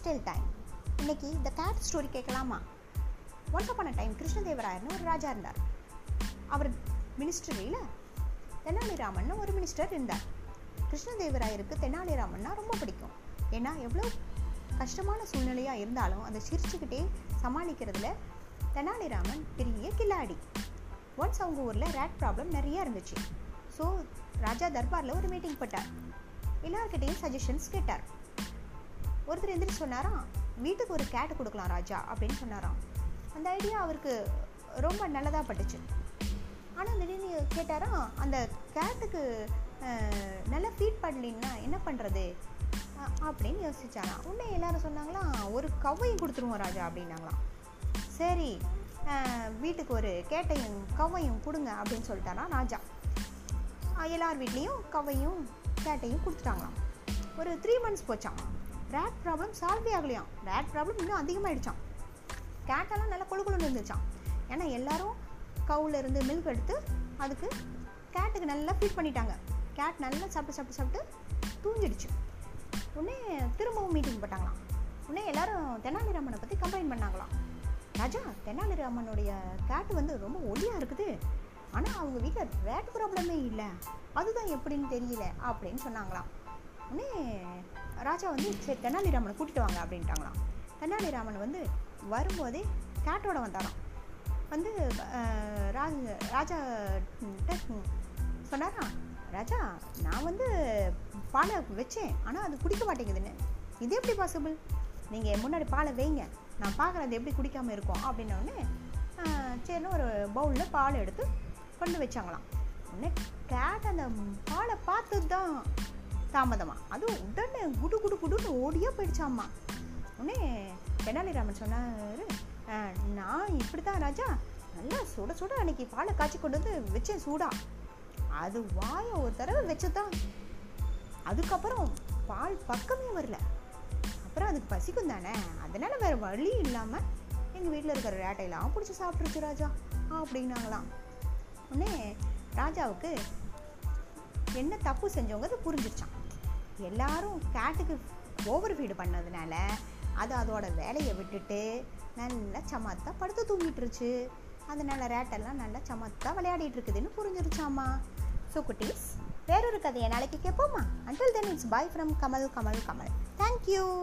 Textile time இன்னைக்கு இந்த cat story கேட்கலாமா? ஒன்ஸ் அப்பான டைம் கிருஷ்ணதேவராயர்னு ஒரு ராஜா இருந்தார். அவர் மினிஸ்டரியில் தெனாலிராமன் ஒரு மினிஸ்டர் இருந்தார். கிருஷ்ணதேவராயருக்கு தெனாலிராமன்னா ரொம்ப பிடிக்கும். ஏன்னா எவ்வளோ கஷ்டமான சூழ்நிலையாக இருந்தாலும் அதை சிரிச்சுக்கிட்டே சமாளிக்கிறதுல தெனாலிராமன் பெரிய கில்லாடி. ஒன்ஸ் அவங்க ஊரில் ரேட் ப்ராப்ளம் நிறையா இருந்துச்சு. ஸோ ராஜா தர்பாரில் ஒரு மீட்டிங் போட்டார். எல்லார்கிட்டையும் சஜஷன்ஸ் கேட்டார். ஒருத்தர் எந்திரிச்சு சொன்னாராம் வீட்டுக்கு ஒரு கேட்டு கொடுக்கலாம் ராஜா அப்படின்னு சொன்னாராம். அந்த ஐடியா அவருக்கு ரொம்ப நல்லதாக பட்டுச்சு. ஆனால் திடீர்னு கேட்டாராம் அந்த கேட்டுக்கு நல்லா ஃபீட் பண்ணலின்னா என்ன பண்ணுறது அப்படின்னு யோசிச்சாராம். உடனே எல்லாரும் சொன்னாங்களாம் ஒரு கவ்வையும் கொடுத்துருவோம் ராஜா அப்படின்னாங்களாம். சரி வீட்டுக்கு ஒரு கேட்டையும் கவ்வையும் கொடுங்க அப்படின்னு சொல்லிட்டாராம் ராஜா. எல்லார் வீட்லேயும் கவ்வையும் கேட்டையும் கொடுத்துட்டாங்களாம். ஒரு த்ரீ மந்த்ஸ் போச்சாம். ரேட் ப்ராப்ளம் சால்வே ஆகலையாம். ரேட் ப்ராப்ளம் இன்னும் அதிகமாகிடுச்சான் கேட்டெல்லாம் நல்லா கொழு கொழுன்னு இருந்துச்சான் ஏன்னா எல்லாரும் கவுலேருந்து மில்க் எடுத்து அதுக்கு கேட்டுக்கு நல்லா ஃபீட் பண்ணிட்டாங்க. கேட் நல்லா சாப்பிட்டு சாப்பிட்டு சாப்பிட்டு தூங்கிடுச்சு. உடனே திரும்பவும் மீட்டிங் போட்டாங்களாம் உடனே எல்லாரும் தெனாலிராமனை பற்றி கம்ப்ளைண்ட் பண்ணாங்களாம். ராஜா தெனாலிராமனுடைய கேட் வந்து ரொம்ப ஒளியாக இருக்குது. ஆனால் அவங்க வீட்டில் ரேட் ப்ராப்ளமே இல்லை. அதுதான் எப்படின்னு தெரியல அப்படின்னு சொன்னாங்களாம். உடனே ராஜா வந்து சரி தெனாலிராமனை கூட்டிகிட்டு வாங்க அப்படின்ட்டாங்களாம். தெனாலிராமன் வந்து வரும்போதே கேட்டோட வந்தாராம். வந்து ராஜ ராஜா சொன்னாரா ராஜா நான் வந்து பாலை வச்சேன் ஆனால் அது குடிக்க மாட்டேங்குதுன்னு. இது எப்படி பாசிபிள் நீங்கள் முன்னாடி பாலை வைங்க. நான் பார்க்குறேன் அது எப்படி குடிக்காமல் இருக்கும். அப்படின்னோடனே சரின்னு ஒரு பவுலில் பால் எடுத்து கொண்டு வச்சாங்களாம். உடனே கேட் அந்த பாலை பார்த்து தான் தாமதமாக அதுவும் உடனே குடு குடு குடுன்னு ஓடியாக போயிடுச்சாம்மா உடனே தெனாலிராமன் சொன்னார் நான் இப்படி தான் ராஜா. நல்லா சுட சுட அன்னைக்கு பாலை காய்ச்சி கொண்டு வந்து வச்சேன் சூடா. அது வாயை ஒரு தடவை வச்சுதான் அதுக்கப்புறம் பால் பக்கமே வரல. அப்புறம் அதுக்கு பசிக்கும் தானே. அதனால வேற வழி இல்லாமல் எங்கள் வீட்டில் இருக்கிற ரேட்டையெல்லாம் பிடிச்சி சாப்பிட்ருச்சு ராஜா அப்படின்னாங்களாம். உடனே ராஜாவுக்கு என்ன தப்பு செஞ்சவங்க அதை புரிஞ்சிருச்சான் எல்லாரும் கேட்டுக்கு ஓவர் ஃபீடு பண்ணதுனால அது அதோட வேலையை விட்டுட்டு நல்லா சமத்தா படுத்து தூங்கிட்டுருச்சு. அதனால ரேட்டெல்லாம் நல்லா சமத்தா விளையாடிட்டு இருக்குதுன்னு புரிஞ்சிருச்சாமா. ஸோ குட்டீஸ் வேறொரு கதையை நாளைக்கு கேட்போமா until then it's bye from Kamal Kamal Kamal. Thank you